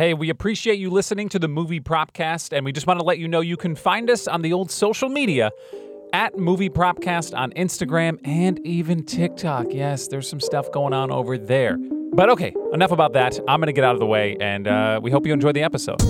Hey, we appreciate you listening to the Movie Propcast, and we just want to let you know you can find us on the old social media at Movie Propcast on Instagram and even TikTok. Yes, there's some stuff going on over there. But okay, enough about that. I'm going to get out of the way, and uh, we hope you enjoy the episode.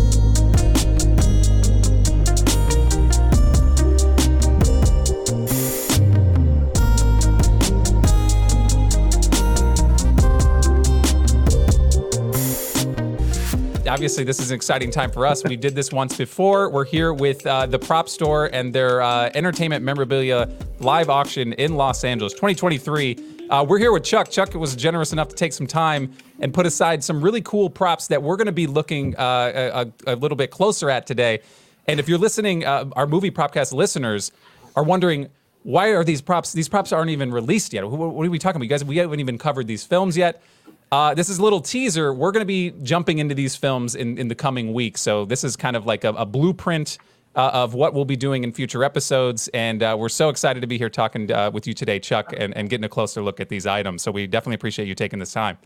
Obviously this is an exciting time for us. We did this once before. We're here with uh, the Prop Store and their uh, entertainment memorabilia live auction in Los Angeles, 2023. Uh, we're here with Chuck. Chuck was generous enough to take some time and put aside some really cool props that we're going to be looking uh, a, a, little bit closer at today. And if you're listening, uh, our movie propcast listeners are wondering why are these props? These props aren't even released yet. What, what are we talking about? You guys, we haven't even covered these films yet. Uh, this is a little teaser. We're going to be jumping into these films in, in the coming weeks. So this is kind of like a, a blueprint uh, of what we'll be doing in future episodes. And uh, we're so excited to be here talking uh, with you today, Chuck, and, and getting a closer look at these items. So we definitely appreciate you taking this time.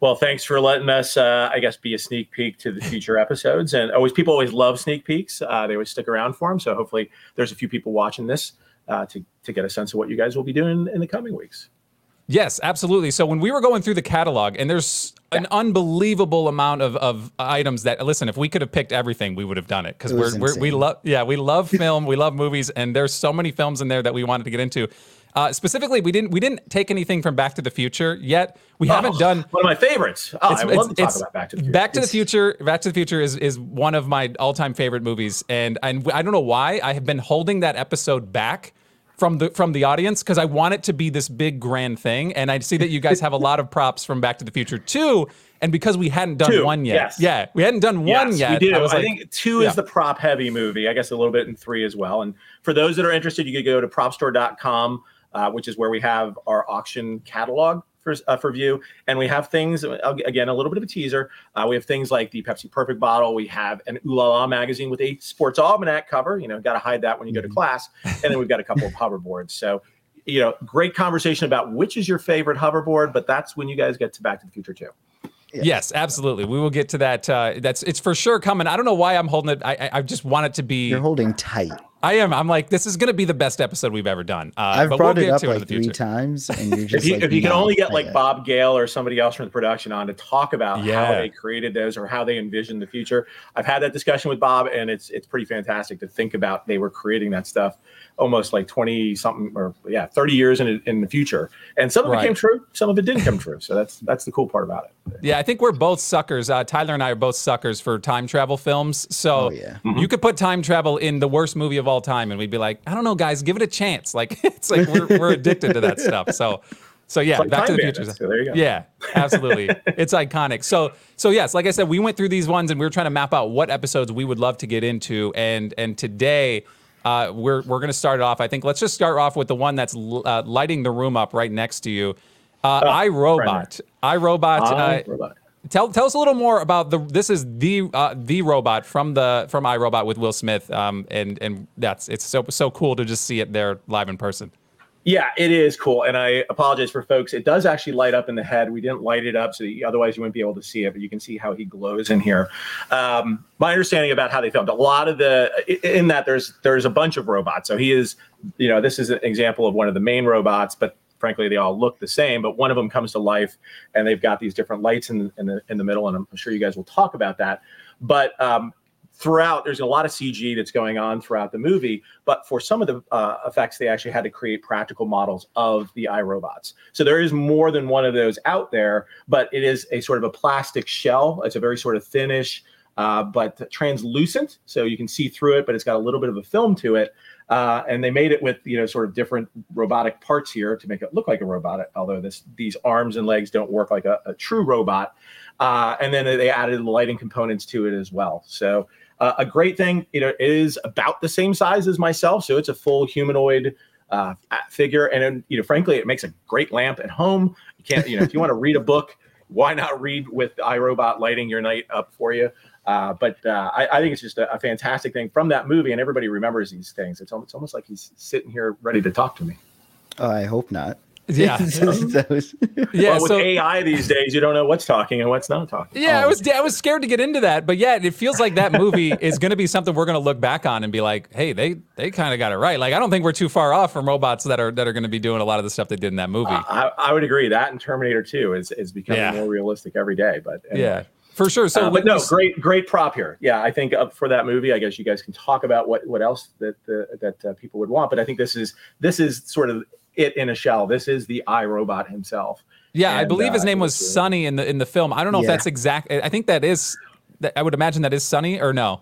Well, thanks for letting us, uh, I guess, be a sneak peek to the future episodes. And always, people always love sneak peeks. Uh, they always stick around for them. So hopefully, there's a few people watching this to to get a sense of what you guys will be doing in the coming weeks. Yes, absolutely. So when we were going through the catalog, and there's an unbelievable amount of, of items that listen, if we could have picked everything, we would have done it because we're, we're, we love yeah we love film, we love movies, and there's so many films in there that we wanted to get into. Uh, specifically, we didn't we didn't take anything from Back to the Future yet. We oh, haven't done one of my favorites. Oh, I love to talk about Back to the Future. Back to the Future. Back to the Future is is one of my all time favorite movies, and and I don't know why I have been holding that episode back from the from the audience because I want it to be this big grand thing. And I see that you guys have a lot of props from Back to the Future 2. And because we hadn't done two, one yet. Yes. Yeah. We hadn't done one yes, yet. We do. I, I like, think two yeah. is the prop heavy movie. I guess a little bit in three as well. And for those that are interested, you could go to propstore.com, uh, which is where we have our auction catalog for, uh, for view. And we have things, again, a little bit of a teaser. Uh, we have things like the Pepsi Perfect bottle. We have an Ooh La La magazine with a sports almanac cover. You know, got to hide that when you go to mm-hmm. class. And then we've got a couple of hoverboards. So, you know, great conversation about which is your favorite hoverboard, but that's when you guys get to Back to the Future too. Yeah. Yes, absolutely. We will get to that. Uh, that's it's for sure coming. I don't know why I'm holding it. I, I just want it to be. You're holding tight. I am. I'm like, this is going to be the best episode we've ever done. Uh, I've brought we'll it up like three times, and you're just if you, like, if you can only get like Bob Gale or somebody else from the production on to talk about yeah. how they created those or how they envisioned the future. I've had that discussion with Bob, and it's it's pretty fantastic to think about. They were creating that stuff almost like 20 something or yeah 30 years in, in the future and some of right. it came true some of it didn't come true so that's that's the cool part about it yeah i think we're both suckers uh, tyler and i are both suckers for time travel films so oh, yeah. Mm-hmm. you could put time travel in the worst movie of all time and we'd be like i don't know guys give it a chance like it's like we're, we're addicted to that stuff so so yeah, like Back to the Future. So yeah, absolutely, it's iconic. So so yes, like I said, we went through these ones and we were trying to map out what episodes we would love to get into, and and today uh, we're we're going to start it off. I think let's just start off with the one that's uh, lighting the room up right next to you. Uh, oh, I Robot. I Robot. Uh, tell tell us a little more about the. This is the uh, the robot from the from I Robot with Will Smith. Um, and and that's it's so so cool to just see it there live in person. Yeah, it is cool. And I apologize for folks. It does actually light up in the head. We didn't light it up, so you, otherwise you wouldn't be able to see it, but you can see how he glows in here. Um, my understanding about how they filmed a lot of the in that there's there's a bunch of robots. So he is, you know, this is an example of one of the main robots, but frankly they all look the same. But one of them comes to life, and they've got these different lights in in the in the middle, and I'm sure you guys will talk about that. But um, throughout there's a lot of cg that's going on throughout the movie but for some of the uh, effects they actually had to create practical models of the iRobots. So there is more than one of those out there but it is a sort of a plastic shell. It's a very sort of thinnish uh, but translucent so you can see through it but it's got a little bit of a film to it. Uh, and they made it with you know sort of different robotic parts here to make it look like a robot although this these arms and legs don't work like a, a true robot. Uh, and then they added the lighting components to it as well. So uh, a great thing, you know, is about the same size as myself, so it's a full humanoid uh, figure, and you know, frankly, it makes a great lamp at home. You can't, you know, if you want to read a book, why not read with iRobot lighting your night up for you? Uh, but uh, I, I, think it's just a, a, fantastic thing from that movie, and everybody remembers these things. It's almost, it's almost like he's sitting here ready to talk to me. Oh, I hope not. Yeah. yeah. Well, with so, AI these days, you don't know what's talking and what's not talking. Yeah, oh. I was I was scared to get into that, but yeah, it feels like that movie is going to be something we're going to look back on and be like, hey, they they kind of got it right. Like I don't think we're too far off from robots that are that are going to be doing a lot of the stuff they did in that movie. Uh, I, I, would agree. That and Terminator 2 is is becoming yeah. more realistic every day. But anyway. yeah. For sure. So, uh, but no, great, great prop here. Yeah, I think uh, for that movie, I guess you guys can talk about what what else that uh, that uh, people would want. But I think this is this is sort of it in a shell. This is the iRobot himself. Yeah, and, I believe his uh, name was Sonny in the in the film. I don't know yeah. if that's exact. I think that is. I would imagine that is Sonny or no.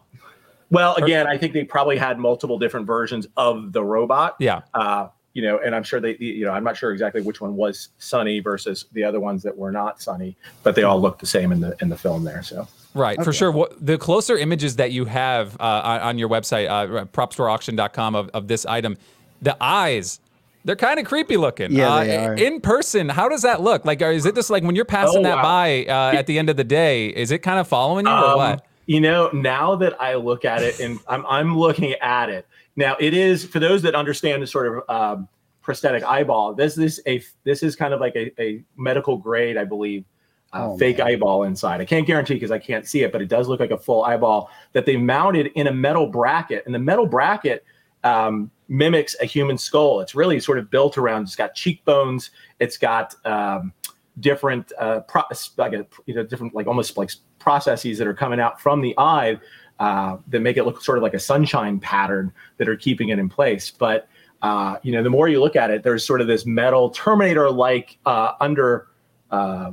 Well, again, I think they probably had multiple different versions of the robot. Yeah. Uh, you know, and I'm sure they, you know, I'm not sure exactly which one was Sonny versus the other ones that were not Sonny, but they all look the same in the in the film there. So. Right, okay. for sure. What, the closer images that you have uh, on, on, your website, uh, propstoreauction.com, of, of this item, the eyes they're kind of creepy looking. Yeah, uh, they are. In person, how does that look? Like, is it just like when you're passing oh, that wow. by uh, at the end of the day? Is it kind of following you um, or what? You know, now that I look at it, and I'm I'm looking at it now, it is for those that understand the sort of um, prosthetic eyeball. This is a this is kind of like a, a medical grade, I believe, uh, oh, fake man. eyeball inside. I can't guarantee because I can't see it, but it does look like a full eyeball that they mounted in a metal bracket, and the metal bracket um, mimics a human skull. It's really sort of built around. It's got cheekbones. It's got um, different, uh, pro- like a, you know, different like almost like processes that are coming out from the eye uh, that make it look sort of like a sunshine pattern that are keeping it in place. But uh, you know, the more you look at it, there's sort of this metal Terminator-like uh, under. Uh,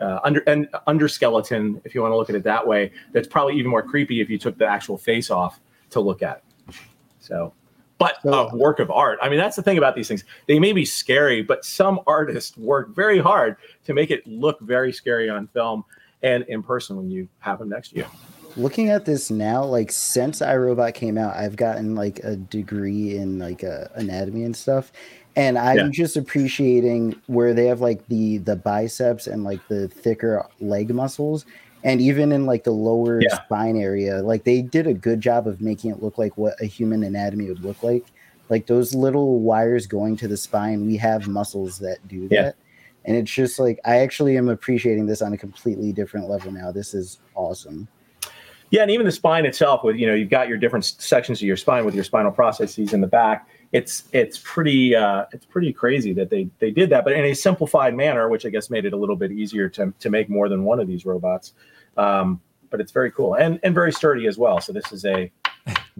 uh, under and under skeleton, if you want to look at it that way, that's probably even more creepy if you took the actual face off to look at. So but a work of art. I mean, that's the thing about these things. They may be scary, but some artists work very hard to make it look very scary on film and in person when you have them next to you. Looking at this now, like since iRobot came out, I've gotten like a degree in like uh, anatomy and stuff, and I'm yeah. just appreciating where they have like the the biceps and like the thicker leg muscles and even in like the lower yeah. spine area like they did a good job of making it look like what a human anatomy would look like. Like those little wires going to the spine we have muscles that do that. Yeah. and it's just like i actually am appreciating this on a completely different level now. This is awesome. Yeah and even the spine itself with you know you've got your different sections of your spine with your spinal processes in the back it's it's pretty uh, it's pretty crazy that they they did that, but in a simplified manner, which I guess made it a little bit easier to to make more than one of these robots. Um, but it's very cool and and very sturdy as well. So this is a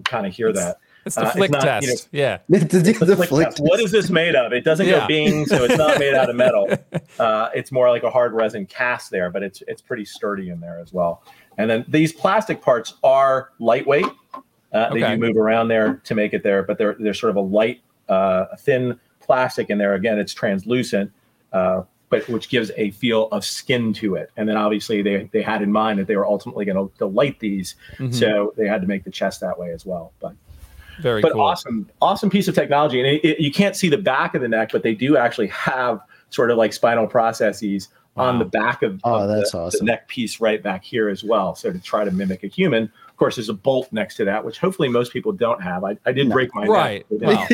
kind of hear it's, that. It's the uh, flick it's not, test. You know, yeah. the, the flick flick test. What is this made of? It doesn't yeah. go bing, so it's not made out of metal. Uh, it's more like a hard resin cast there, but it's it's pretty sturdy in there as well. And then these plastic parts are lightweight. Uh, okay. They do move around there to make it there, but they're they're sort of a light, uh, thin plastic in there. Again, it's translucent, uh, but which gives a feel of skin to it. And then obviously they they had in mind that they were ultimately going to light these, mm-hmm. so they had to make the chest that way as well. But very but cool. awesome, awesome piece of technology. And it, it, you can't see the back of the neck, but they do actually have sort of like spinal processes wow. on the back of, oh, of that's the, awesome. the neck piece right back here as well. So to try to mimic a human, course, there's a bolt next to that, which hopefully most people don't have. I, I did no. break my right wow.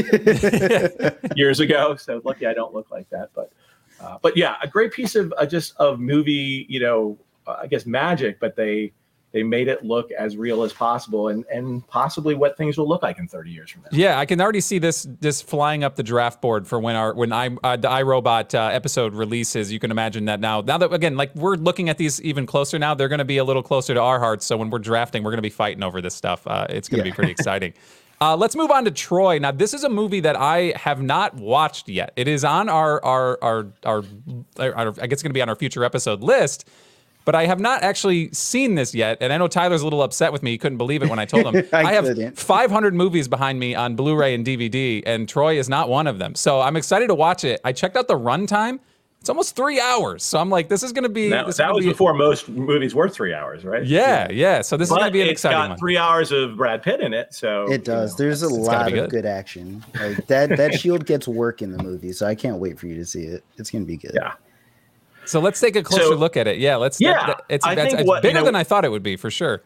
years ago, so lucky I don't look like that. But uh, but yeah, a great piece of uh, just of movie, you know, uh, I guess magic. But they they made it look as real as possible and and possibly what things will look like in 30 years from now. Yeah, I can already see this this flying up the draft board for when our when I uh, the iRobot uh, episode releases. You can imagine that now. Now that again, like we're looking at these even closer now, they're going to be a little closer to our hearts. So when we're drafting, we're going to be fighting over this stuff. Uh, it's going to yeah. be pretty exciting. Uh, let's move on to Troy. Now, this is a movie that I have not watched yet. It is on our our our our, our, our I guess it's going to be on our future episode list but I have not actually seen this yet. And I know Tyler's a little upset with me. He couldn't believe it when I told him. I, I have 500 movies behind me on Blu ray and DVD, and Troy is not one of them. So I'm excited to watch it. I checked out the runtime. It's almost three hours. So I'm like, this is going to be. Now, that was be, before most movies were three hours, right? Yeah, yeah. So this but is going to be an exciting got one. three hours of Brad Pitt in it. So it does. You know, There's a lot of good. good action. Like that, that shield gets work in the movie. So I can't wait for you to see it. It's going to be good. Yeah. So let's take a closer so, look at it. Yeah, let's. Yeah, that, it's, I it's, it's what, bigger you know, than I thought it would be for sure.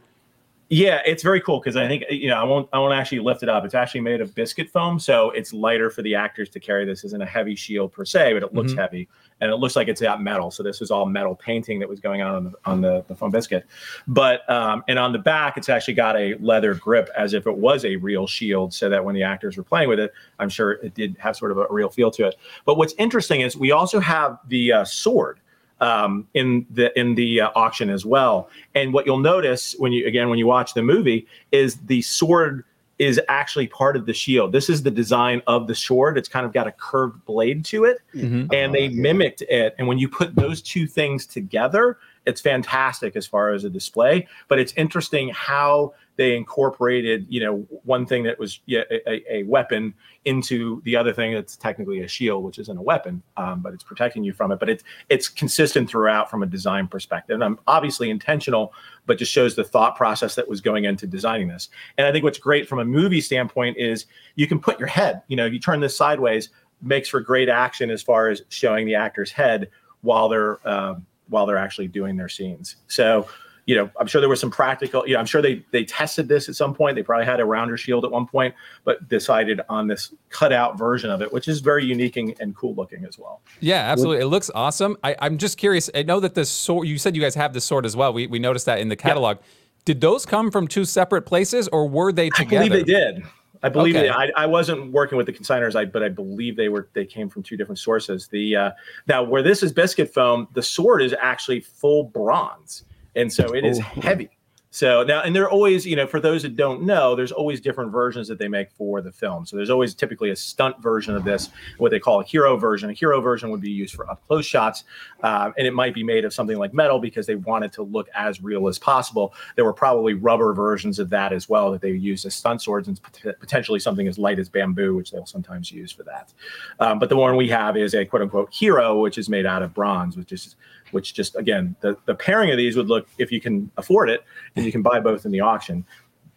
Yeah, it's very cool because I think you know I won't I won't actually lift it up. It's actually made of biscuit foam, so it's lighter for the actors to carry. This isn't a heavy shield per se, but it looks mm-hmm. heavy and it looks like it's got metal. So this is all metal painting that was going on on the on the, the foam biscuit. But um, and on the back, it's actually got a leather grip as if it was a real shield, so that when the actors were playing with it, I'm sure it did have sort of a real feel to it. But what's interesting is we also have the uh, sword um, in the in the uh, auction as well. And what you'll notice when you again when you watch the movie is the sword is actually part of the shield. This is the design of the sword. It's kind of got a curved blade to it, mm-hmm. and they oh, mimicked it. And when you put those two things together, it's fantastic as far as a display. But it's interesting how they incorporated, you know, one thing that was a, a, weapon into the other thing that's technically a shield, which isn't a weapon, um, but it's protecting you from it. But it's it's consistent throughout from a design perspective. And I'm obviously intentional, but just shows the thought process that was going into designing this. And I think what's great from a movie standpoint is you can put your head, you know, if you turn this sideways, makes for great action as far as showing the actor's head while they're um, while they're actually doing their scenes. So you know, I'm sure there was some practical, you know, I'm sure they they tested this at some point. They probably had a rounder shield at one point, but decided on this cutout version of it, which is very unique and, and cool looking as well. Yeah, absolutely. It looks awesome. I, am just curious. I know that the sword, you said you guys have the sword as well. We, we noticed that in the catalog. Yeah. Did those come from two separate places or were they together? I believe they did. I believe okay. they, I, I wasn't working with the consigners, I, but I believe they were they came from two different sources. The uh, now where this is biscuit foam, the sword is actually full bronze and so it is oh. heavy. So now, and there are always, you know, for those that don't know, there's always different versions that they make for the film. So there's always typically a stunt version of this, what they call a hero version. A hero version would be used for up close shots, uh, and it might be made of something like metal because they wanted to look as real as possible. There were probably rubber versions of that as well that they used as stunt swords and potentially something as light as bamboo, which they'll sometimes use for that. Um, but the one we have is a quote unquote hero, which is made out of bronze, which is which just again the, the pairing of these would look if you can afford it and you can buy both in the auction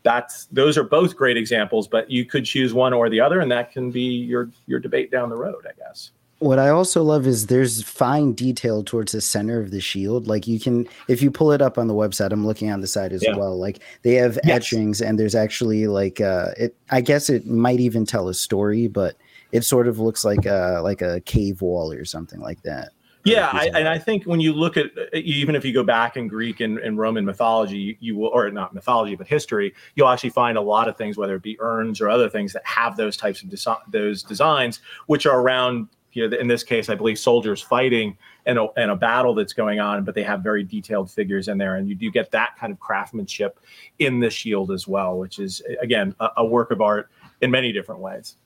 that's those are both great examples but you could choose one or the other and that can be your your debate down the road i guess what i also love is there's fine detail towards the center of the shield like you can if you pull it up on the website i'm looking on the side as yeah. well like they have yes. etchings and there's actually like uh it i guess it might even tell a story but it sort of looks like a like a cave wall or something like that yeah, I, and I think when you look at uh, even if you go back in Greek and, and, Roman mythology, you will, or not mythology, but history, you'll actually find a lot of things, whether it be urns or other things that have those types of desi- those designs, which are around. You know, in this case, I believe soldiers fighting in a, in a battle that's going on, but they have very detailed figures in there, and you do get that kind of craftsmanship in the shield as well, which is again a, a work of art in many different ways.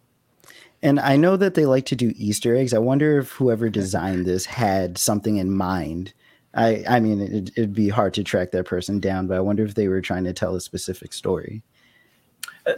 And I know that they like to do Easter eggs. I wonder if whoever designed this had something in mind. I, I mean, it, it'd be hard to track that person down, but I wonder if they were trying to tell a specific story.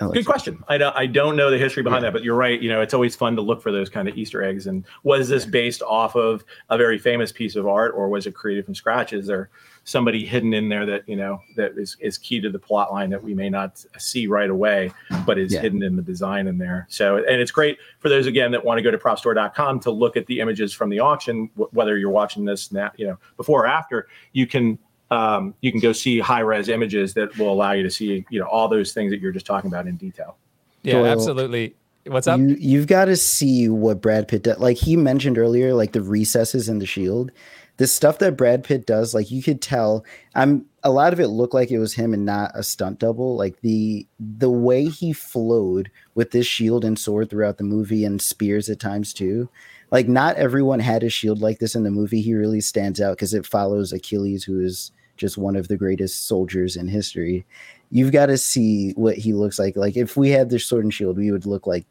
Uh, good question. I don't, I don't know the history behind yeah. that, but you're right. You know, it's always fun to look for those kind of Easter eggs. And was this based off of a very famous piece of art, or was it created from scratch? Is there somebody hidden in there that you know that is, is key to the plot line that we may not see right away, but is yeah. hidden in the design in there. So, and it's great for those again that want to go to propstore.com to look at the images from the auction. W- whether you're watching this now, you know, before or after, you can um, you can go see high res images that will allow you to see you know all those things that you're just talking about in detail. Yeah, Doyle, absolutely. What's up? You, have got to see what Brad Pitt does. Like he mentioned earlier, like the recesses in the shield the stuff that Brad Pitt does, like you could tell, I'm a lot of it looked like it was him and not a stunt double. Like the the way he flowed with this shield and sword throughout the movie and spears at times too. Like not everyone had a shield like this in the movie. He really stands out because it follows Achilles, who is just one of the greatest soldiers in history. You've got to see what he looks like. Like if we had this sword and shield, we would look like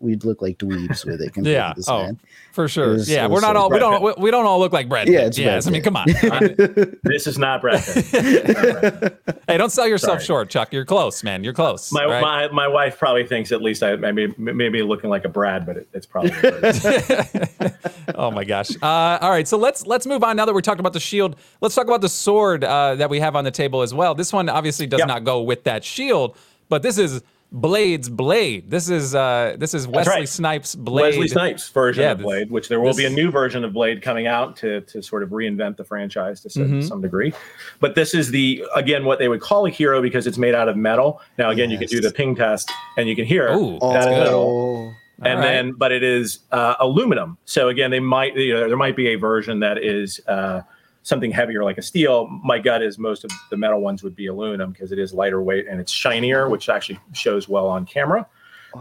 we'd look like dweebs with it. yeah, oh, man. for sure. Was, yeah, we're not all we don't we don't all look like Brad. Yeah, it's yes. I mean, come on. this is not Brad. hey, don't sell yourself Sorry. short, Chuck. You're close, man. You're close. My right? my, my wife probably thinks at least I maybe maybe looking like a Brad, but it, it's probably. oh my gosh. Uh, all right, so let's let's move on. Now that we're talking about the shield, let's talk about the sword uh, that we have on the table as well. This one obviously does yep. not go with that shield, but this is Blade's Blade. This is uh this is Wesley right. Snipes Blade. Wesley Snipes version Yeah, of this- Blade, which there will be a new version of Blade coming out to to sort of reinvent the franchise to some, Mhm. some degree. But this is the again what they would call a hero because it's made out of metal. Now again, you can do the ping test and you can hear. Ooh, Oh, that's good. metal. and right. then but it is uh, aluminum so again they might you know there might be a version that is uh, something heavier like a steel my gut is most of the metal ones would be aluminum because it is lighter weight and it's shinier which actually shows well on camera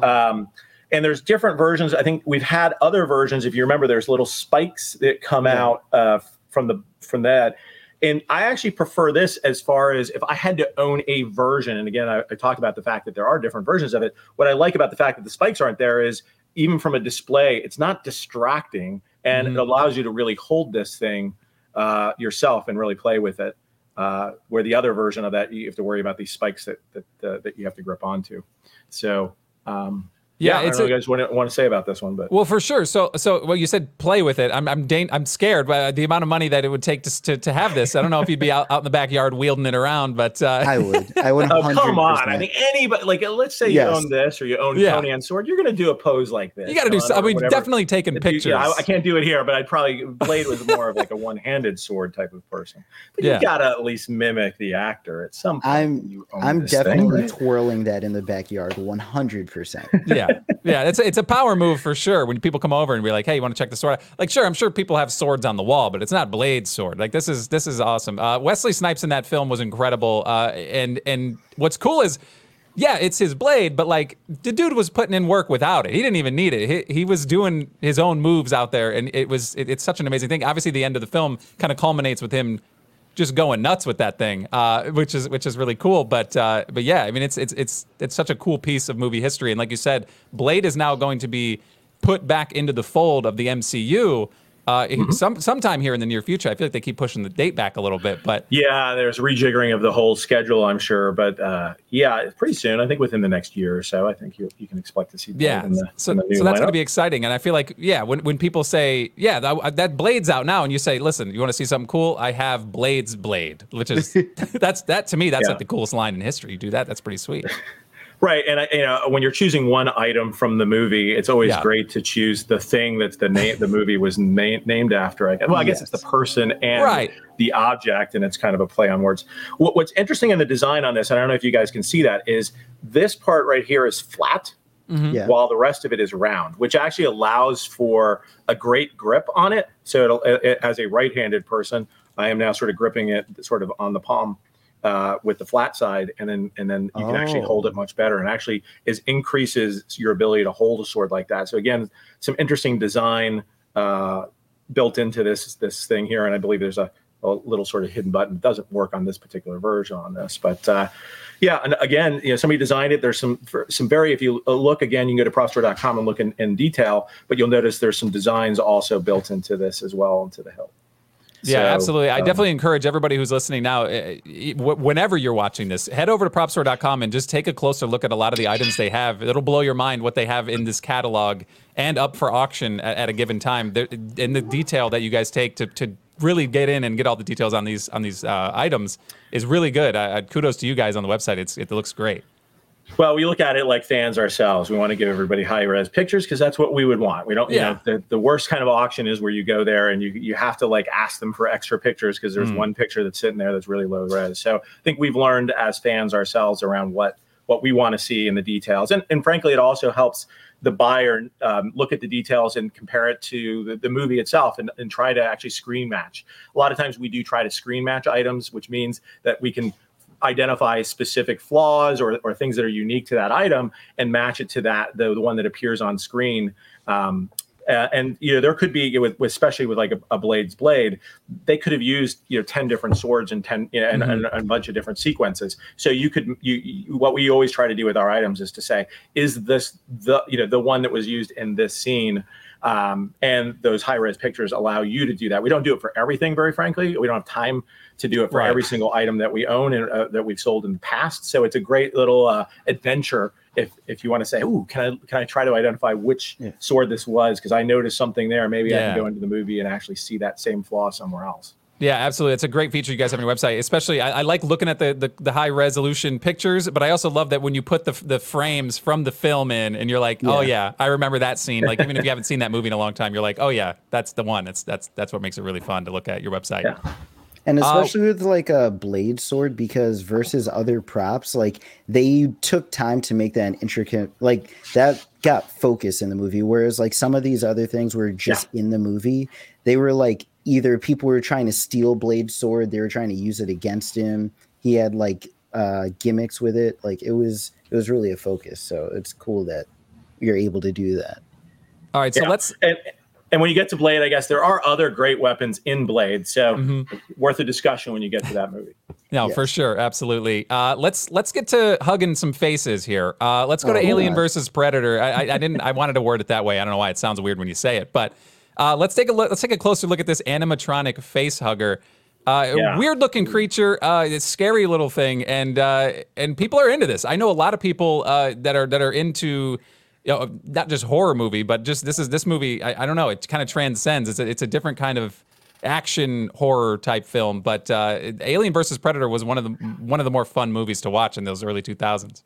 um, and there's different versions i think we've had other versions if you remember there's little spikes that come Yeah. out uh, from the from that and I actually prefer this as far as if I had to own a version. And again, I, I talked about the fact that there are different versions of it. What I like about the fact that the spikes aren't there is even from a display, it's not distracting and Mhm. it allows you to really hold this thing uh, yourself and really play with it. Uh, where the other version of that, you have to worry about these spikes that that, uh, that you have to grip onto. So, um, Yeah, yeah, it's I a- don't know what you guys want to, want to say about this one, but Well, for sure. So, so well, you said play with it. I'm, I'm, dan- I'm scared by the amount of money that it would take to, to, to have this. I don't know if you'd be out, out in the backyard wielding it around, but uh, I would. I would. Oh come on! I think anybody like let's say Yes. you own this or you own Yeah. Conan sword, you're gonna do a pose like this. you got to do. on So, I mean, whatever. definitely taking If you- pictures. yeah, I, I can't do it here, but I'd probably Blade was more of like a one-handed sword type of person. But Yeah. you gotta at least mimic the actor at some point. I'm- when you own I'm this thing, definitely right? twirling that in the backyard, 100. percent yeah, yeah. It's a, it's a power move for sure. When people come over and be like, "Hey, you want to check the sword?" out?" Like, sure, I'm sure people have swords on the wall, but it's not blade sword. Like, this is this is awesome. Uh, Wesley Snipes in that film was incredible. Uh, and and what's cool is. Yeah, it's his blade, but like the dude was putting in work without it. He didn't even need it. He, he was doing his own moves out there, and it was it, it's such an amazing thing. Obviously, the end of the film kind of culminates with him just going nuts with that thing, uh, which is which is really cool. But uh, but yeah, I mean it's it's it's it's such a cool piece of movie history. And like you said, Blade is now going to be put back into the fold of the MCU. Uh, some sometime here in the near future. I feel like they keep pushing the date back a little bit, but Yeah, there's rejiggering of the whole schedule, I'm sure, but uh, yeah, pretty soon. I think within the next year or so, I think you you can expect to see. Yeah. the, so in the new so that's going to be exciting. And I feel like yeah, when when people say yeah that, that Blade's out now, and you say listen, you want to see something cool? I have Blade's Blade, which is that's that to me that's Yeah. like the coolest line in history. You do that, that's pretty sweet. Right, and I, you know when you're choosing one item from the movie, it's always Yeah. great to choose the thing that the name the movie was na- named after. I guess. Well, I guess it's the person and Right. the object, and it's kind of a play on words. What, what's interesting in the design on this, and I don't know if you guys can see that, is this part right here is flat, Mhm. Yeah. while the rest of it is round, which actually allows for a great grip on it. So, it'll, it, it- as a right-handed person, I am now sort of gripping it sort of on the palm uh, with the flat side, and then and then you can actually Oh. hold it much better, and actually is increases your ability to hold a sword like that. So again, some interesting design uh, built into this this thing here, and I believe there's a, a little sort of hidden button. It doesn't work on this particular version on this, but uh, yeah, and again, you know, somebody designed it. There's some for- some very. If you look again, you can go to propstore.com and look in, in detail, but you'll notice there's some designs also built into this as well into the hilt. Yeah, So, absolutely. I um, definitely encourage everybody who's listening now, uh, whenever you're watching this, head over to propstore.com and just take a closer look at a lot of the items they have. It'll blow your mind what they have in this catalog and up for auction at, at a given time. And the detail that you guys take to, to really get in and get all the details on these on these uh, items is really good. I, I, kudos to you guys on the website. It's, it looks great. Well, we look at it like fans ourselves. We want to give everybody high res pictures because that's what we would want. We don't, you Yeah. know, the, the worst kind of auction is where you go there and you you have to like ask them for extra pictures because there's Mm. one picture that's sitting there that's really low res. So I think we've learned as fans ourselves around what what we want to see in the details, and and frankly, it also helps the buyer um, look at the details and compare it to the, the movie itself and, and try to actually screen match. A lot of times we do try to screen match items, which means that we can identify specific flaws or, or things that are unique to that item and match it to that the, the one that appears on screen um, uh, and you know there could be with, especially with like a, a blade's blade they could have used you know 10 different swords and 10 you know, and, and, and a bunch of different sequences so you could you, you what we always try to do with our items is to say is this the you know the one that was used in this scene um, and those high res pictures allow you to do that. We don't do it for everything, very frankly. We don't have time to do it for Right. every single item that we own and uh, that we've sold in the past. So it's a great little uh, adventure if if you want to say, "Ooh, can I can I try to identify which Yeah. sword this was?" Because I noticed something there. Maybe I Yeah. can go into the movie and actually see that same flaw somewhere else. Yeah, absolutely. It's a great feature you guys have on your website. Especially, I, I like looking at the, the, the high resolution pictures, but I also love that when you put the the frames from the film in, and you're like, oh yeah, I remember that scene. Like even if you haven't seen that movie in a long time, you're like, oh yeah, that's the one. That's that's that's what makes it really fun to look at your website. Yeah. And Uh, especially with like a blade sword, because versus other props, like they took time to make that an intricate, like that got focus in the movie. Whereas like some of these other things were just in the movie. They were like either people were trying to steal blade sword, they were trying to use it against him. He had like uh gimmicks with it. Like it was it was really a focus. So it's cool that you're able to do that. All right, so Yeah. let's. And, and when you get to Blade, I guess there are other great weapons in Blade, so Mm-hmm. worth a discussion when you get to that movie. No, Yes. for sure, absolutely. Uh, let's let's get to hugging some faces here. Uh, let's go to Oh, Alien yeah. versus Predator. I, I, I didn't. I wanted to word it that way. I don't know why it sounds weird when you say it, but uh, let's take a look. Let's take a closer look at this animatronic face hugger. Uh, Yeah. Weird looking creature. Uh, it's scary little thing, and uh, and people are into this. I know a lot of people uh, that are that are into. You know, not just horror movie, but just this is this movie. I, I don't know. It kind of transcends. It's a, it's a different kind of action horror type film. But uh, Alien versus Predator was one of the one of the more fun movies to watch in those early 2000s.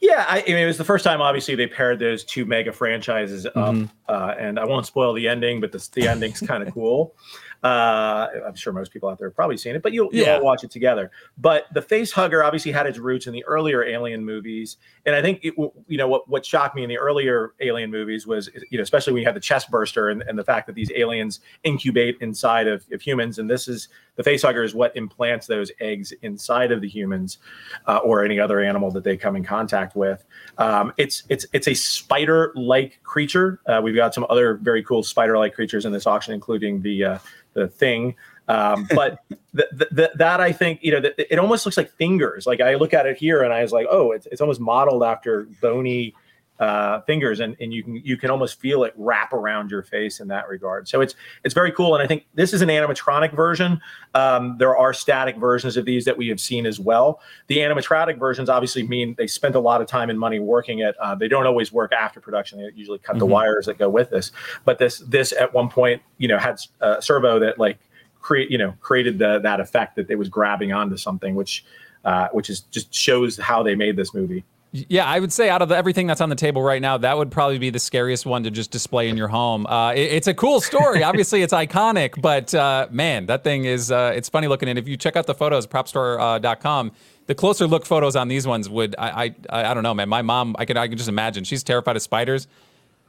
Yeah, I, I mean, it was the first time. Obviously, they paired those two mega franchises up, Mm-hmm. uh, and I won't spoil the ending, but the, the ending's kind of cool. Uh, I'm sure most people out there have probably seen it, but you'll, you'll Yeah. all watch it together. But the face hugger obviously had its roots in the earlier Alien movies, and I think it, you know what what shocked me in the earlier Alien movies was you know especially when you had the chest burster and, and the fact that these aliens incubate inside of, of humans, and this is the face hugger is what implants those eggs inside of the humans uh, or any other animal that they come in contact with. Um, it's it's it's a spider-like creature. Uh, we've got some other very cool spider-like creatures in this auction, including the uh, the thing. Um, but th- th- th- that I think you know it almost looks like fingers. Like I look at it here and I was like, oh, it's it's almost modeled after bony uh, fingers, and, and you can you can almost feel it wrap around your face in that regard. So it's it's very cool, and I think this is an animatronic version. Um, there are static versions of these that we have seen as well. The animatronic versions obviously mean they spent a lot of time and money working it. Uh, they don't always work after production; they usually cut the Mhm. wires that go with this. But this this at one point, you know, had a servo that like create you know created the that effect that it was grabbing onto something, which uh, which is just shows how they made this movie. Yeah, I would say out of the, everything that's on the table right now, that would probably be the scariest one to just display in your home. Uh, it- it's a cool story. Obviously, it's iconic, but uh, man, that thing is uh, it's funny looking. And if you check out the photos, propstore.com, the closer look photos on these ones would I I, I don't know, man. My mom, I can I can just imagine she's terrified of spiders.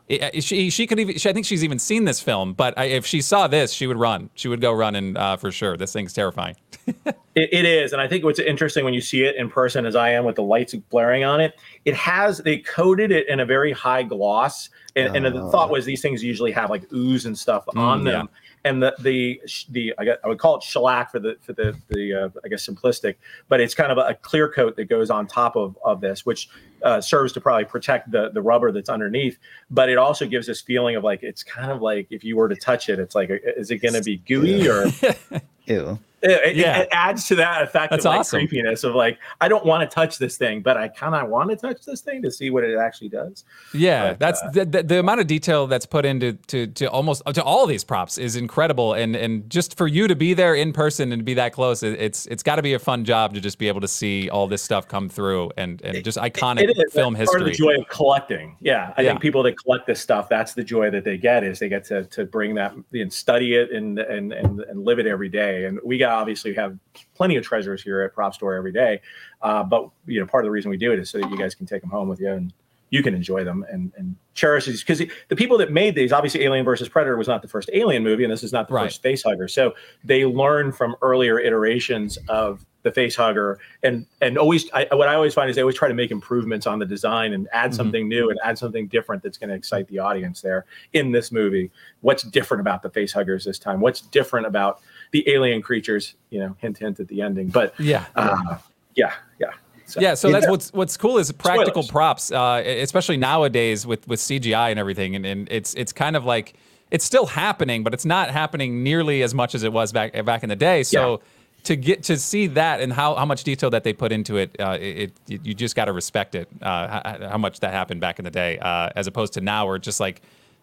She she could even she, I think she's even seen this film, but I, if she saw this, she would run. She would go running uh, for sure. This thing's terrifying. It, it is, and I think what's interesting when you see it in person, as I am with the lights blaring on it, it has they coated it in a very high gloss, and, and the Oh. thought was these things usually have like ooze and stuff on Mm, them, and the the the I, got, I would call it shellac for the for the the uh, I guess simplistic, but it's kind of a, a clear coat that goes on top of of this, which uh, serves to probably protect the the rubber that's underneath, but it also gives this feeling of like it's kind of like if you were to touch it, it's like is it going to be gooey or Ew. It, Yeah. it adds to that effect That's of like awesome. creepiness of like I don't want to touch this thing, but I kind of want to touch this thing to see what it actually does. Yeah, But, that's uh, the, the, the amount of detail that's put into to to almost to all these props is incredible, and and just for you to be there in person and be that close, it, it's it's got to be a fun job to just be able to see all this stuff come through and and just iconic It is film That's Part of the joy of collecting. Yeah, I Yeah. think people that collect this stuff, that's the joy that they get is they get to to bring that and study it and and and, and live it every day. And we got obviously we have plenty of treasures here at Prop Store every day. Uh, but you know, part of the reason we do it is so that you guys can take them home with you and you can enjoy them and, and cherish these because the people that made these obviously alien versus predator was not the first alien movie and this is not the Right. first face hugger so they learn from earlier iterations of the face hugger and and always I, what i always find is they always try to make improvements on the design and add Mhm. something new and add something different that's going to excite the audience there in this movie what's different about the face huggers this time what's different about the alien creatures you know hint hint at the ending but Yeah. uh, yeah yeah so, Yeah, so Yeah. that's what's what's cool is practical Spoilers. props, uh, especially nowadays with with CGI and everything, and, and it's it's kind of like it's still happening, but it's not happening nearly as much as it was back back in the day. So to get to see that and how, how much detail that they put into it, uh, it, it you just got to respect it. Uh, how, how much that happened back in the day, uh, as opposed to now, where just like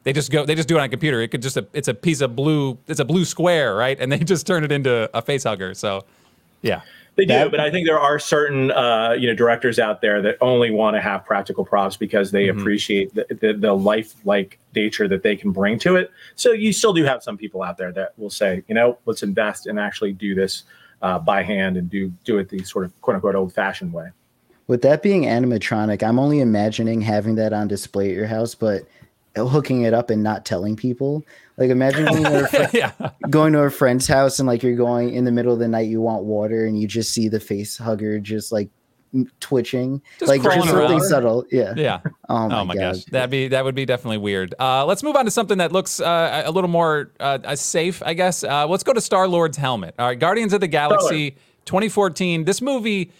they just go they just do it on a computer. It could just a, it's a piece of blue it's a blue square, right? And they just turn it into a face hugger. So, yeah. They do, that, but I think there are certain uh, you know directors out there that only want to have practical props because they mm-hmm. appreciate the, the, the lifelike nature that they can bring to it. So you still do have some people out there that will say, you know, let's invest and actually do this uh, by hand and do do it the sort of quote unquote old fashioned way. With that being animatronic, I'm only imagining having that on display at your house, but hooking it up and not telling people. Like imagine going to, a fr- yeah. going to a friend's house and like you're going in the middle of the night, you want water, and you just see the face hugger just like twitching, just like just something subtle. Yeah, yeah. Oh my, oh my gosh, that'd be that would be definitely weird. Uh, let's move on to something that looks uh, a little more uh, safe, I guess. Uh, let's go to Star Lord's helmet. All right, Guardians of the Galaxy, 2014. This movie.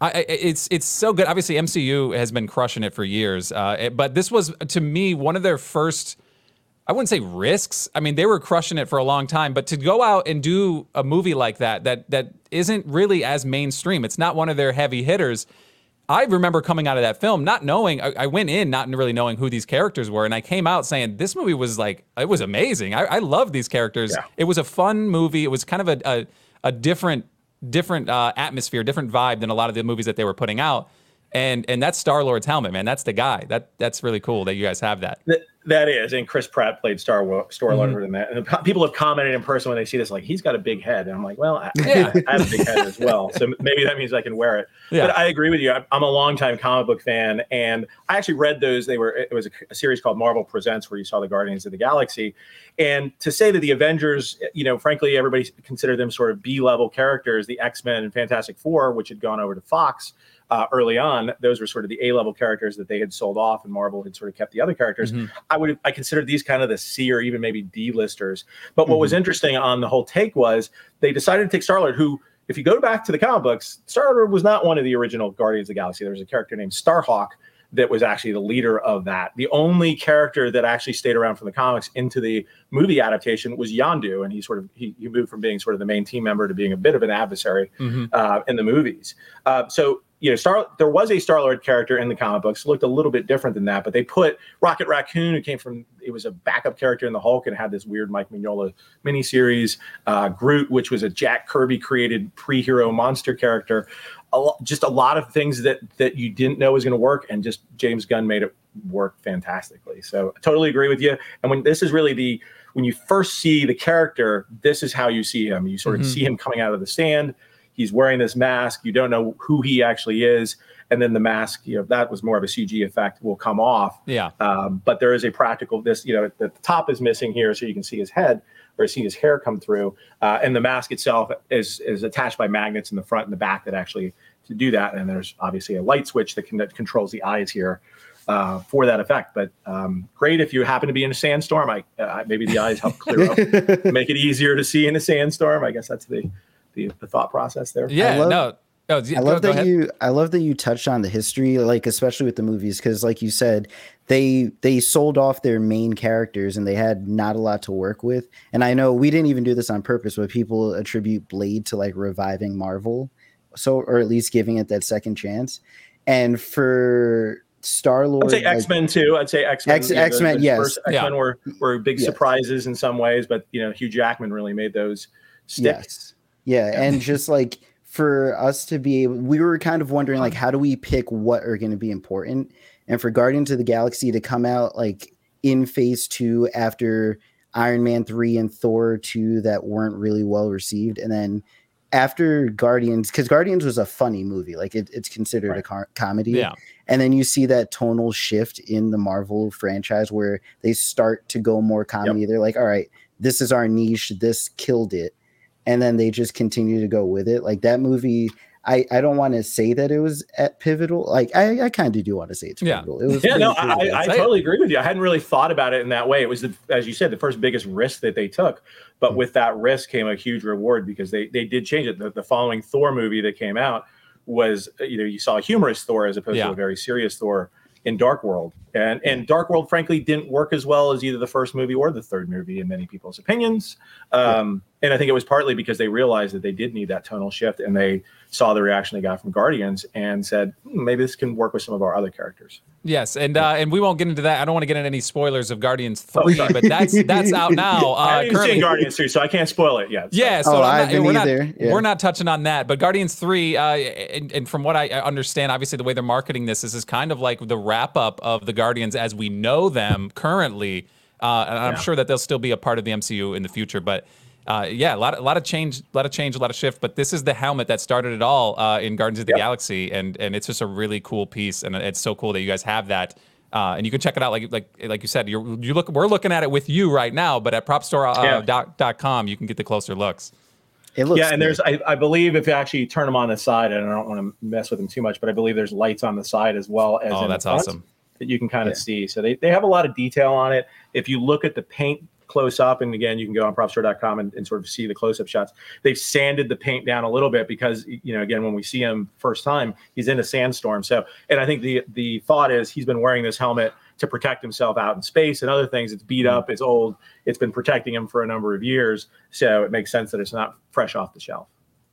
I, it's it's so good. Obviously, MCU has been crushing it for years, uh, but this was to me one of their first I wouldn't say risks. I mean, they were crushing it for a long time, but to go out and do a movie like that that that isn't really as mainstream. It's not one of their heavy hitters. I remember coming out of that film not knowing. I, I went in not really knowing who these characters were, and I came out saying this movie was like it was amazing. I, I love these characters. Yeah. It was a fun movie. It was kind of a a, a different different uh, atmosphere, different vibe than a lot of the movies that they were putting out. And and that's Star Lord's helmet, man. That's the guy. That that's really cool that you guys have that. That is, and Chris Pratt played Star Star Lord mm-hmm. in that. And people have commented in person when they see this, like he's got a big head, and I'm like, well, I, yeah. I, have a big head as well, so maybe that means I can wear it. Yeah. But I agree with you. I'm a longtime comic book fan, and I actually read those. They were it was a, a series called Marvel Presents, where you saw the Guardians of the Galaxy, and to say that the Avengers, you know, frankly, everybody considered them sort of B level characters. The X Men and Fantastic Four, which had gone over to Fox uh, early on, those were sort of the A level characters that they had sold off, and Marvel had sort of kept the other characters. Mm-hmm. I would I considered these kind of the C or even maybe D listers. But what mm-hmm. was interesting on the whole take was they decided to take Star Lord, who if you go back to the comic books, Star Lord was not one of the original Guardians of the Galaxy. There was a character named Starhawk that was actually the leader of that. The only character that actually stayed around from the comics into the movie adaptation was Yondu, and he sort of he, he moved from being sort of the main team member to being a bit of an adversary mm-hmm. uh, in the movies. Uh, so you know, Star there was a Star Lord character in the comic books, looked a little bit different than that, but they put Rocket Raccoon, who came from it was a backup character in the Hulk and had this weird Mike Mignola miniseries, uh, Groot, which was a Jack Kirby created pre-hero monster character, a lo- just a lot of things that that you didn't know was going to work, and just James Gunn made it work fantastically. So I totally agree with you. And when this is really the when you first see the character, this is how you see him. You sort of mm-hmm. see him coming out of the sand he's wearing this mask. You don't know who he actually is. And then the mask, you know, that was more of a CG effect, will come off. Yeah. Um, but there is a practical, this, you know, the top is missing here so you can see his head or see his hair come through. Uh, and the mask itself is, is attached by magnets in the front and the back that actually to do that. And there's obviously a light switch that, can, that controls the eyes here. Uh, for that effect. But um, great if you happen to be in a sandstorm. I uh, maybe the eyes help clear up, make it easier to see in a sandstorm. I guess that's the the, the thought process there. Yeah, I love, no. Oh, I love go, that go you I love that you touched on the history, like especially with the movies, because like you said, they they sold off their main characters and they had not a lot to work with. And I know we didn't even do this on purpose, but people attribute Blade to like reviving Marvel, so or at least giving it that second chance. And for Star Lord. I'd say X Men too. I'd say X Men. X Men, yes. X Men yeah. were were big yes. surprises in some ways, but you know Hugh Jackman really made those stick. Yes. Yeah, and just like for us to be able, we were kind of wondering like how do we pick what are going to be important, and for Guardians of the Galaxy to come out like in Phase Two after Iron Man three and Thor two that weren't really well received, and then after Guardians, because Guardians was a funny movie, like it, it's considered right. a co- comedy. Yeah. And then you see that tonal shift in the Marvel franchise where they start to go more comedy. Yep. They're like, all right, this is our niche. This killed it and then they just continue to go with it. Like that movie, I, I don't want to say that it was at pivotal. Like I, I kind of do want to say it's pivotal. Yeah, it was yeah, no, I, I, totally agree with you. I hadn't really thought about it in that way. It was, the, as you said, the first biggest risk that they took. But mm-hmm. with that risk came a huge reward because they they did change it. The, the following Thor movie that came out was you know you saw a humorous Thor as opposed yeah. to a very serious Thor in Dark World. And and Dark World, frankly, didn't work as well as either the first movie or the third movie in many people's opinions. Um, and I think it was partly because they realized that they did need that tonal shift, and they saw the reaction they got from Guardians and said hmm, maybe this can work with some of our other characters. Yes, and uh, and we won't get into that. I don't want to get into any spoilers of Guardians Three, oh, but that's that's out now. Uh, I haven't currently. seen Guardians Three, so I can't spoil it yet. So. Yeah, so oh, not, we're not yeah. we're not touching on that. But Guardians Three, uh, and, and, from what I understand, obviously the way they're marketing this is is kind of like the wrap up of the Guardians as we know them currently. Uh, and I'm yeah. sure that they'll still be a part of the MCU in the future, but uh, yeah, a lot, a lot of change, a lot of change, a lot of shift. But this is the helmet that started it all uh, in Guardians of the yep. Galaxy, and and it's just a really cool piece, and it's so cool that you guys have that. Uh, and you can check it out, like like like you said, you're you look. We're looking at it with you right now, but at propstore.com, uh, you can get the closer looks. It looks yeah, and there's I, I, believe if you actually turn them on the side, and I don't want to mess with them too much, but I believe there's lights on the side as well as oh, that's awesome that you can kind of yeah. see. So they, they have a lot of detail on it. If you look at the paint close up, and again, you can go on propstore.com and, and sort of see the close up shots. They've sanded the paint down a little bit because, you know, again, when we see him first time, he's in a sandstorm. So, and I think the the thought is he's been wearing this helmet to protect himself out in space and other things. It's beat up, it's old, it's been protecting him for a number of years. So it makes sense that it's not fresh off the shelf.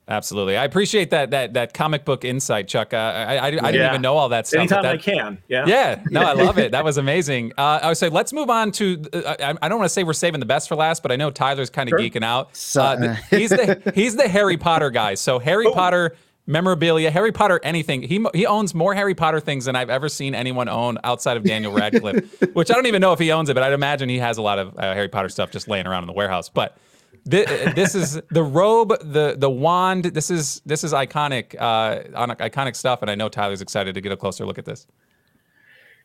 Absolutely, I appreciate that that that comic book insight, Chuck. Uh, I, I, I didn't yeah. even know all that stuff. Anytime that, I can, yeah. Yeah, no, I love it. That was amazing. Uh, I would say let's move on to. Uh, I, I, don't want to say we're saving the best for last, but I know Tyler's kind of sure. geeking out. So, uh, he's the he's the Harry Potter guy. So Harry Potter memorabilia, Harry Potter anything. He he owns more Harry Potter things than I've ever seen anyone own outside of Daniel Radcliffe. which I don't even know if he owns it, but I'd imagine he has a lot of uh, Harry Potter stuff just laying around in the warehouse. But this, this, is the robe, the the wand. This is this is iconic, uh, iconic stuff, and I know Tyler's excited to get a closer look at this.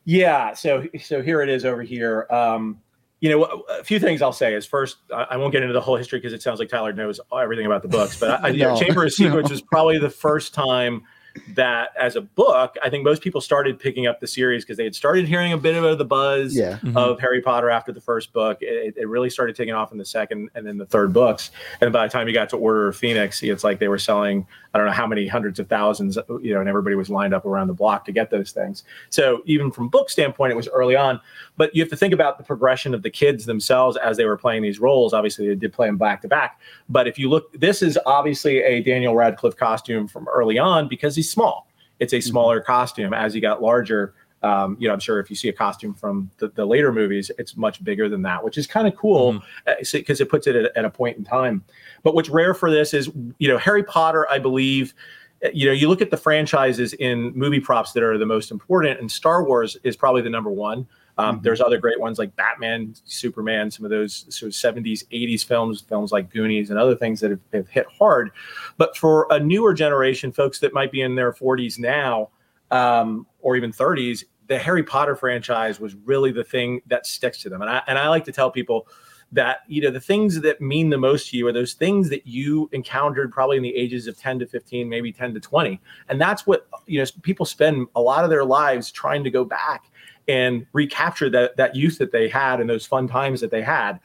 Yeah, so so here it is over here. Um, you know, a few things I'll say is first, I won't get into the whole history because it sounds like Tyler knows everything about the books, but I, no. Chamber of Secrets no. is probably the first time that as a book, I think most people started picking up the series because they had started hearing a bit of the buzz yeah. mm-hmm. of Harry Potter after the first book. It, it, really started taking off in the second and then the third books. And by the time you got to Order of Phoenix, it's like they were selling, I don't know how many hundreds of thousands, you know, and everybody was lined up around the block to get those things. So even from book standpoint, it was early on. But you have to think about the progression of the kids themselves as they were playing these roles. Obviously, they did play them back to back. But if you look, this is obviously a Daniel Radcliffe costume from early on because he's small. It's a mm-hmm. smaller costume. As he got larger, um, you know, I'm sure if you see a costume from the, the later movies, it's much bigger than that, which is kind of cool because mm-hmm. uh, it puts it at, at, a point in time. But what's rare for this is, you know, Harry Potter, I believe, uh, you know, you look at the franchises in movie props that are the most important, and Star Wars is probably the number one. Um, mm-hmm. There's other great ones like Batman, Superman, some of those sort of 70s, 80s films, films like Goonies and other things that have, have hit hard. But for a newer generation, folks that might be in their 40s now um, or even 30s, the Harry Potter franchise was really the thing that sticks to them. And I, and I like to tell people that you know the things that mean the most to you are those things that you encountered probably in the ages of 10 to 15 maybe 10 to 20 and that's what you know people spend a lot of their lives trying to go back and recapture that that youth that they had and those fun times that they had.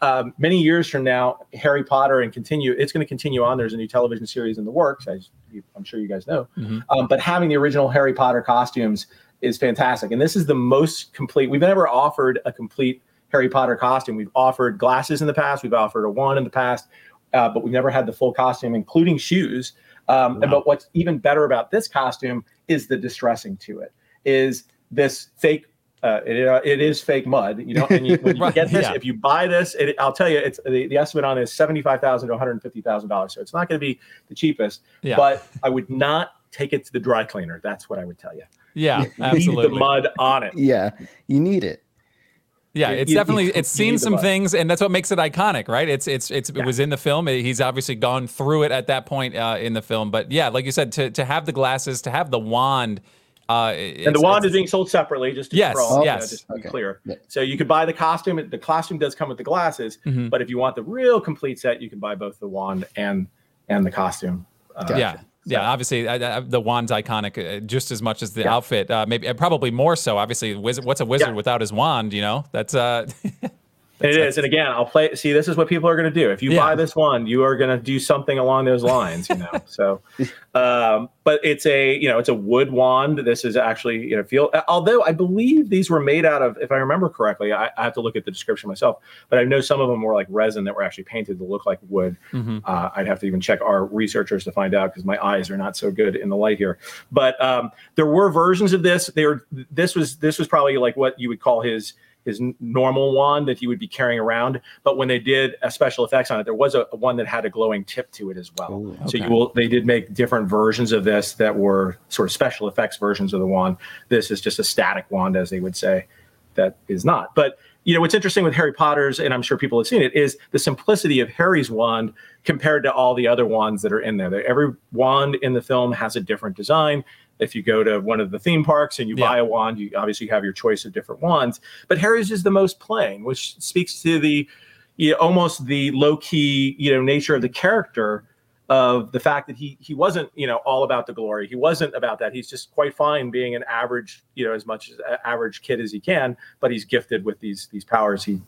Um, many years from now, Harry Potter and continue. It's going to continue on. There's a new television series in the works, as you, I'm sure you guys know. Mm-hmm. Um, but having the original Harry Potter costumes is fantastic, and this is the most complete. We've never offered a complete Harry Potter costume. We've offered glasses in the past. We've offered a wand in the past, uh, but we've never had the full costume, including shoes. Um, wow. and, but what's even better about this costume is the distressing to it. Is this fake uh, it, uh, it is fake mud, you know. And you, when you right, get this, yeah. if you buy this, it, I'll tell you, it's the, the estimate on it is seventy five thousand to one hundred fifty thousand dollars. So it's not going to be the cheapest. Yeah. But I would not take it to the dry cleaner. That's what I would tell you. Yeah, absolutely. the mud on it. Yeah, you need it. Yeah, it's you, definitely you, it's seen some things, and that's what makes it iconic, right? It's it's it's yeah. it was in the film. He's obviously gone through it at that point uh, in the film, but yeah, like you said, to to have the glasses, to have the wand uh, and the wand is being sold separately, just to yes, all, yes. just to be okay. clear. Yeah. So you could buy the costume. The costume does come with the glasses, mm-hmm. but if you want the real complete set, you can buy both the wand and and the costume. Uh, Yeah. So. Yeah, obviously uh, the wand's iconic uh, just as much as the yeah. outfit. Uh, maybe probably more so. Obviously, wizard, what's a wizard yeah. without his wand? You know, that's uh, It is, and again, I'll play. See, this is what people are going to do. If you Yeah. buy this one, you are going to do something along those lines, you know. so, um, but it's a you know it's a wood wand. This is actually you know feel. Although I believe these were made out of, if I remember correctly, I, I have to look at the description myself. But I know some of them were like resin that were actually painted to look like wood. Mhm. Uh, I'd have to even check our researchers to find out because my eyes are not so good in the light here. But um, there were versions of this. They were this was this was probably like what you would call his his normal wand that he would be carrying around. But when they did a special effects on it, there was a, a one that had a glowing tip to it as well. Ooh. So you will they did make different versions of this that were sort of special effects versions of the wand. This is just a static wand, as they would say, that is not. But you know what's interesting with Harry Potter's, and I'm sure people have seen it, is the simplicity of Harry's wand compared to all the other wands that are in there. Every wand in the film has a different design. If you go to one of the theme parks and you Yeah. buy a wand, you obviously have your choice of different wands. But Harry's is the most plain, which speaks to the you know, almost the low key you know nature of the character of the fact that he he wasn't you know all about the glory he wasn't about that he's just quite fine being an average you know as much as average kid as he can but he's gifted with these these powers he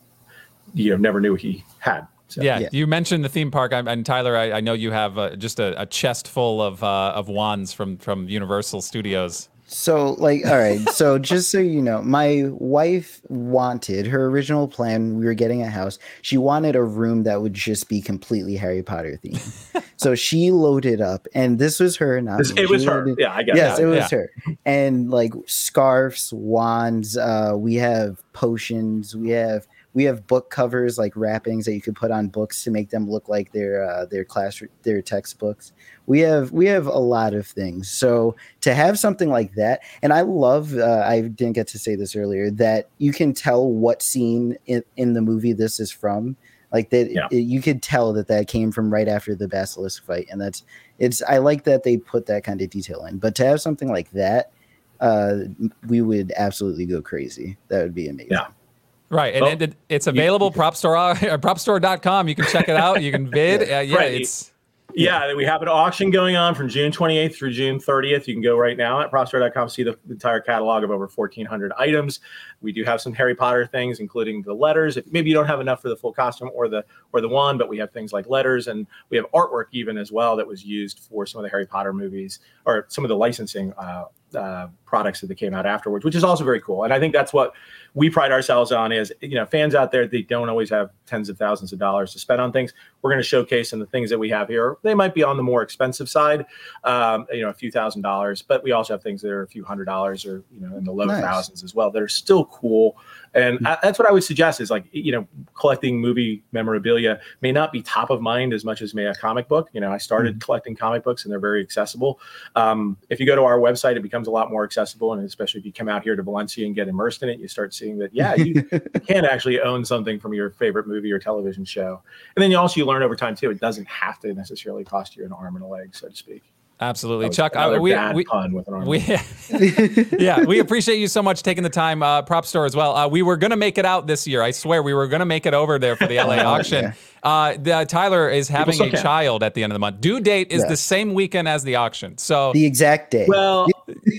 you know never knew he had so. Yeah, Yeah. you mentioned the theme park, I'm- and Tyler, I, I know you have uh, just a, a chest full of uh, of wands from from Universal Studios. So, like, all right. So, just so you know, my wife wanted her original plan. We were getting a house. She wanted a room that would just be completely Harry Potter themed. so she loaded up, and this was her. Not This- me. it was She her loaded- yeah i guess Yes, it was Yeah. her. And like scarves, wands. Uh, we have potions. We have we have book covers like wrappings that you could put on books to make them look like their uh, their class their textbooks. We have we have a lot of things. So to have something like that, and I love. Uh, I didn't get to say this earlier that you can tell what scene in, in the movie this is from. Like that, Yeah. it- you could tell that that came from right after the basilisk fight, and that's it's. I like that they put that kind of detail in. But to have something like that, uh, we would absolutely go crazy. That would be amazing. Yeah. Right, and it, it- it's available prop store uh, propstore.com. You can check it out. You can bid. Uh, yeah, Right. it's Yeah, we have an auction going on from June 28th through June 30th. You can go right now at propstore.com, see the entire catalog of over 1,400 items. We do have some Harry Potter things, including the letters. If maybe you don't have enough for the full costume or the or the wand, but we have things like letters, and we have artwork even as well that was used for some of the Harry Potter movies or some of the licensing uh, uh, products that came out afterwards, which is also very cool. And I think that's what we pride ourselves on is you know fans out there they don't always have tens of thousands of dollars to spend on things we're going to showcase and the things that we have here they might be on the more expensive side um, you know a few thousand dollars but we also have things that are a few hundred dollars or you know in the low Nice. thousands as well that are still cool and I, that's what i would suggest is like you know collecting movie memorabilia may not be top of mind as much as may a comic book you know i started collecting comic books and they're very accessible um, if you go to our website it becomes a lot more accessible and especially if you come out here to valencia and get immersed in it you start seeing that yeah you can actually own something from your favorite movie or television show. And then you also you learn over time too. It doesn't have to necessarily cost you an arm and a leg, so to speak. Absolutely Chuck. another Uh, we, bad we, pun with an arm. we, yeah, we appreciate you so much taking the time. Uh, Prop Store as well. Uh, we were gonna make it out this year. I swear we were gonna make it over there for the LA auction. Uh, the, Tyler is having a can. child at the end of the month. Due date is Yeah. the same weekend as the auction. So The exact day. well,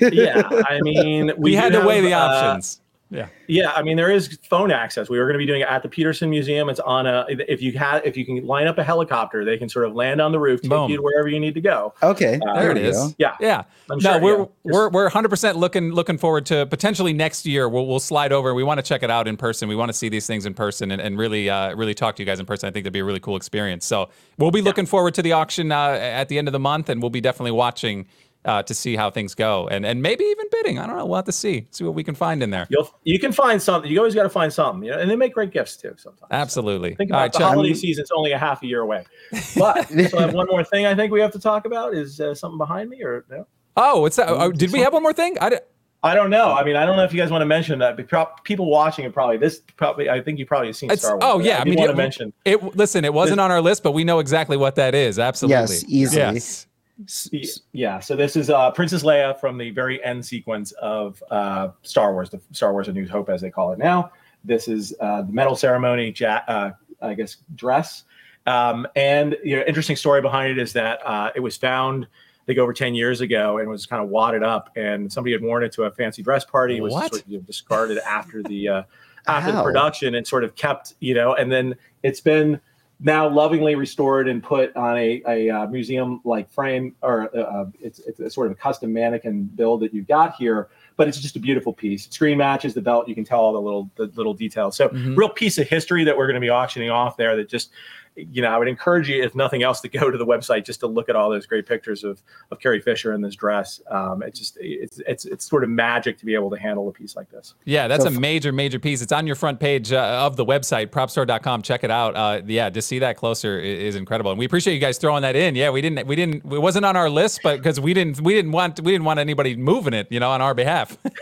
yeah. I mean, we, had do to weigh have, the uh, options. Yeah. Yeah, I mean there is phone access. We were going to be doing it at the Petersen Museum. It's on a if you have if you can line up a helicopter, they can sort of land on the roof, take Boom. you to wherever you need to go. okay, Uh, There it is. go. Yeah, Yeah. I'm no, sure, we're, yeah. we're we're 100% looking looking forward to potentially next year. We'll we'll slide over. We want to check it out in person. We want to see these things in person and, and really uh, really talk to you guys in person. I think that'd be a really cool experience. So we'll be looking forward to the auction uh, at the end of the month, and we'll be definitely watching uh, to see how things go, and and maybe even bidding. I don't know. We'll have to see see what we can find in there. You'll you can find something. You always got to find something, you know. And they make great gifts too sometimes. Absolutely. Think All about right, the Chuck. holiday season's only a half a year away. But so I have one more thing I think we have to talk about is uh, something behind me or no? Oh, what's that? Oh, did we have one more thing? I did, I don't know. I mean, I don't know if you guys want to mention that. But prob- people watching it probably this probably I think you probably have seen it's, Star Wars. oh yeah. I, did mean, want it, to mention it. Listen, it wasn't on our list, but we know exactly what that is. Absolutely. Yes, easily. Yes. Yeah, so this is uh, Princess Leia from the very end sequence of uh, Star Wars, the Star Wars: A New Hope, as they call it now. This is uh, the medal ceremony, ja- uh, I guess, dress. Um, and you know, interesting story behind it is that uh, it was found I think over 10 years ago and was kind of wadded up and somebody had worn it to a fancy dress party. It was sort of, you know, discarded after the uh, after the production and sort of kept, you know, and then it's been now lovingly restored and put on a, a uh, museum like frame or uh, uh, it's, it's a sort of a custom mannequin build that you've got here but it's just a beautiful piece. Screen matches the belt. You can tell all the little the little details. So Mhm. real piece of history that we're going to be auctioning off there that just you know i would encourage you if nothing else to go to the website just to look at all those great pictures of of carrie fisher in this dress um, it's just it's it's it's sort of magic to be able to handle a piece like this Yeah, that's So a f- major, major piece. It's on your front page uh, of the website, propstore.com. Check it out. Uh, yeah, to see that closer i- is incredible, and we appreciate you guys throwing that in. Yeah, we didn't, we didn't, it wasn't on our list, but because we didn't, we didn't want, we didn't want anybody moving it, you know, on our behalf.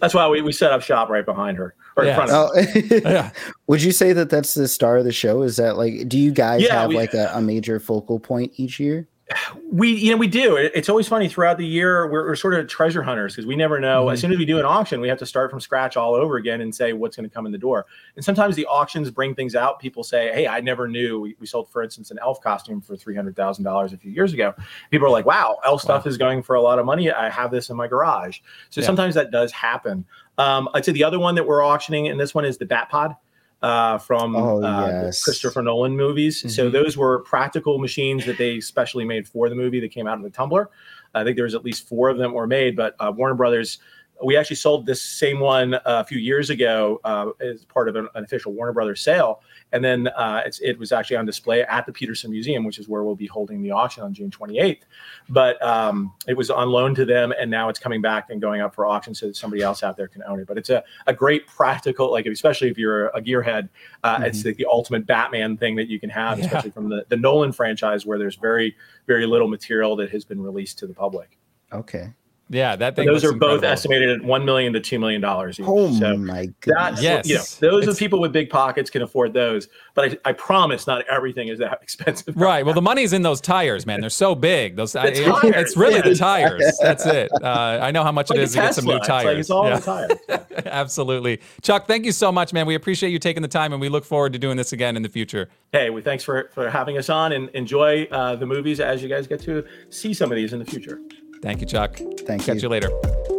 that's why we, we set up shop right behind her or Yeah. in front of Oh, yeah. would you say that that's the star of the show? Is that like, do you guys Yeah, have we- like a, a major focal point each year? we you know we do. It- it's always funny throughout the year we're, we're sort of treasure hunters because we never know. Mm-hmm. As soon as we do an auction we have to start from scratch all over again and say what's going to come in the door. And sometimes the auctions bring things out. People say hey i never knew we, we sold for instance an elf costume for $300000 a few years ago. People are like wow elf stuff is going for a lot of money. I have this in my garage. So Yeah. sometimes that does happen um, i'd say the other one that we're auctioning and this one is the Batpod uh, from Oh, uh. Christopher Nolan movies. So Mhm. those were practical machines that they specially made for the movie that came out of the tumbler. I think there was at least four of them were made, but uh, Warner Brothers. We actually sold this same one uh, a few years ago uh, as part of an, an official Warner Brothers sale, and then uh, it's, it was actually on display at the Petersen Museum, which is where we'll be holding the auction on June 28th. But um, it was on loan to them, and now it's coming back and going up for auction so that somebody else out there can own it. But it's a, a great practical, like especially if you're a gearhead, uh, it's like the ultimate Batman thing that you can have, Yeah. especially from the, the Nolan franchise, where there's very very little material that has been released to the public. Okay. Yeah, that And thing. those looks are both estimated at one million to two million dollars each. Oh so my that's goodness. Yes. you know, those It's- are people with big pockets can afford those. But I, I promise not everything is that expensive. Right. Well, the money's in those tires, man. They're so big. Those I- The it's, tires, it's really yeah. the tires. That's it. Uh, I know how much Like it a is to get some new Tesla. It's like tires. it's all Yeah. the tires. Absolutely. Chuck, thank you so much, man. We appreciate you taking the time and we look forward to doing this again in the future. hey, well, thanks for for having us on and enjoy uh, the movies as you guys get to see some of these in the future. Thank you, Chuck. Thank you. Catch you. you later.